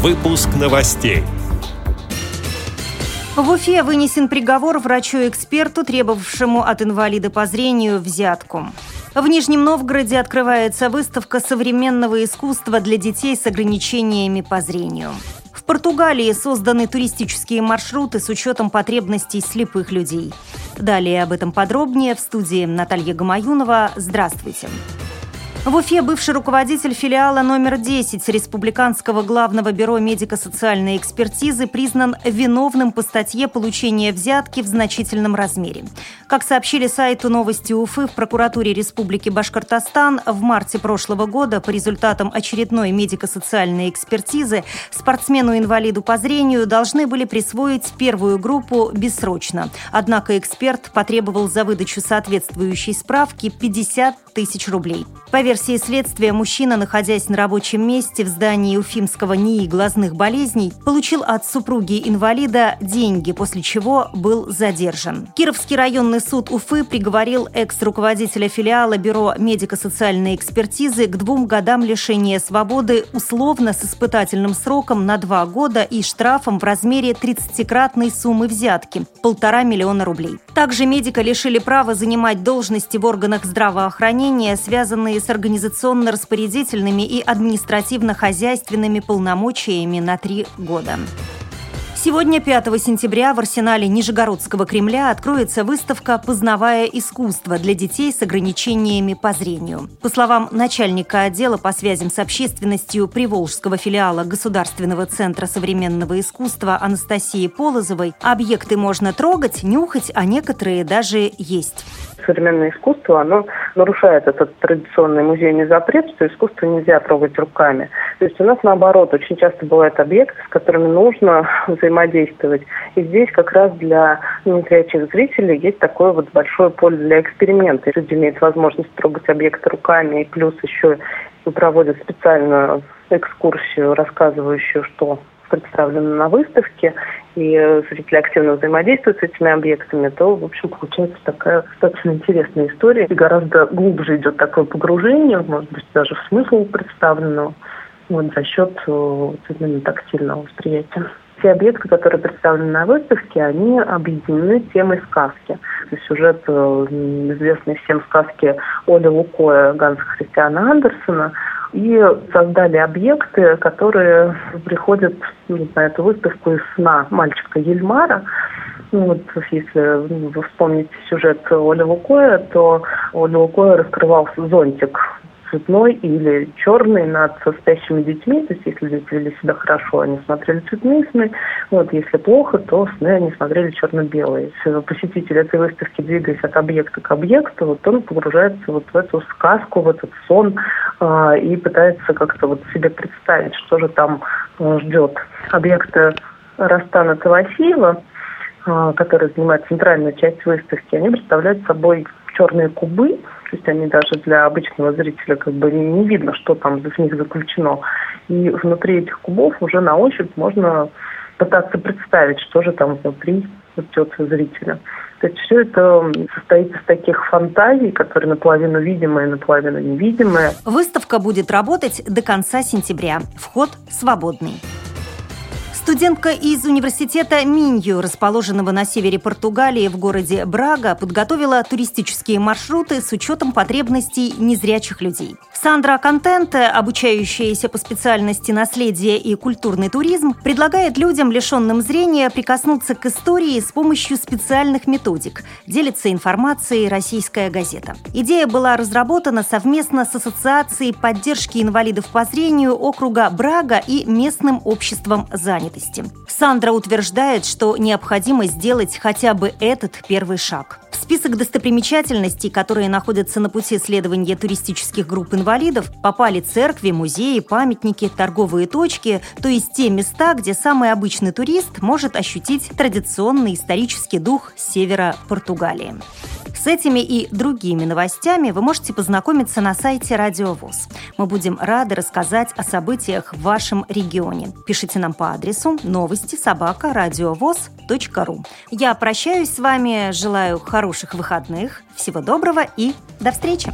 Выпуск новостей. В Уфе вынесен приговор врачу-эксперту, требовавшему от инвалида по зрению взятку. В Нижнем Новгороде открывается выставка современного искусства для детей с ограничениями по зрению. В Португалии созданы туристические маршруты с учетом потребностей слепых людей. Далее об этом подробнее в студии Наталья Гамаюнова. Здравствуйте. Здравствуйте. В Уфе бывший руководитель филиала номер 10 Республиканского главного бюро медико-социальной экспертизы признан виновным по статье получения взятки в значительном размере. Как сообщили сайту «Новости Уфы» в прокуратуре Республики Башкортостан, в марте прошлого года по результатам очередной медико-социальной экспертизы спортсмену-инвалиду по зрению должны были присвоить первую группу бессрочно. Однако эксперт потребовал за выдачу соответствующей справки 50 тысяч рублей. Версии следствия, мужчина, находясь на рабочем месте в здании Уфимского НИИ глазных болезней, получил от супруги-инвалида деньги, после чего был задержан. Кировский районный суд Уфы приговорил экс-руководителя филиала Бюро медико-социальной экспертизы к двум годам лишения свободы условно с испытательным сроком на два года и штрафом в размере 30-кратной суммы взятки – полтора миллиона рублей. Также медика лишили права занимать должности в органах здравоохранения связанные с организационно-распорядительными и административно-хозяйственными полномочиями на три года. Сегодня, 5 сентября, в арсенале Нижегородского Кремля откроется выставка «Познавая искусство» для детей с ограничениями по зрению. По словам начальника отдела по связям с общественностью Приволжского филиала Государственного центра современного искусства Анастасии Полозовой, объекты можно трогать, нюхать, а некоторые даже есть современное искусство, оно нарушает этот традиционный музейный запрет, что искусство нельзя трогать руками. То есть у нас наоборот, очень часто бывают объекты, с которыми нужно взаимодействовать. И здесь как раз для незрячих зрителей есть такое вот большое поле для эксперимента. Люди имеют возможность трогать объекты руками, и плюс еще проводят специальную экскурсию, рассказывающую, что представлено на выставке, и зрители активно взаимодействуют с этими объектами, то, в общем, получается такая достаточно интересная история. И гораздо глубже идет такое погружение, может быть, даже в смысл представленного, вот, за счет э, вот, именно тактильного восприятия. Все объекты, которые представлены на выставке, они объединены темой сказки. Сюжет э, известной всем сказки Оли Лукоя Ганса Христиана Андерсона – и создали объекты, которые приходят ну, на эту выставку из сна мальчика Ельмара. Ну, вот, если ну, вы вспомните сюжет Оли Лукоя, то Оля Лукоя раскрывал зонтик цветной или черный над спящими детьми. То есть, если дети вели себя хорошо, они смотрели цветные сны. Вот, если плохо, то сны они смотрели черно-белые. Если посетитель этой выставки, двигаясь от объекта к объекту, вот он погружается вот в эту сказку, в этот сон э, и пытается как-то вот себе представить, что же там э, ждет. Объекты Растана Тавасиева, э, который занимает центральную часть выставки, они представляют собой черные кубы, то есть они даже для обычного зрителя как бы не видно, что там в них заключено. И внутри этих кубов уже на ощупь можно пытаться представить, что же там внутри ждет зрителя. То есть все это состоит из таких фантазий, которые наполовину видимые, наполовину невидимые. Выставка будет работать до конца сентября. Вход свободный. Студентка из университета Минью, расположенного на севере Португалии в городе Брага, подготовила туристические маршруты с учетом потребностей незрячих людей. Сандра Контенте, обучающаяся по специальности наследие и культурный туризм, предлагает людям, лишенным зрения, прикоснуться к истории с помощью специальных методик. Делится информацией «Российская газета». Идея была разработана совместно с Ассоциацией поддержки инвалидов по зрению округа Брага и местным обществом занятости. Сандра утверждает, что необходимо сделать хотя бы этот первый шаг. В список достопримечательностей, которые находятся на пути следования туристических групп инвалидов, попали церкви, музеи, памятники, торговые точки, то есть те места, где самый обычный турист может ощутить традиционный исторический дух севера Португалии. С этими и другими новостями вы можете познакомиться на сайте Радио ВОЗ. Мы будем рады рассказать о событиях в вашем регионе. Пишите нам по адресу новости собака ру. Я прощаюсь с вами, желаю хороших выходных, всего доброго и до встречи!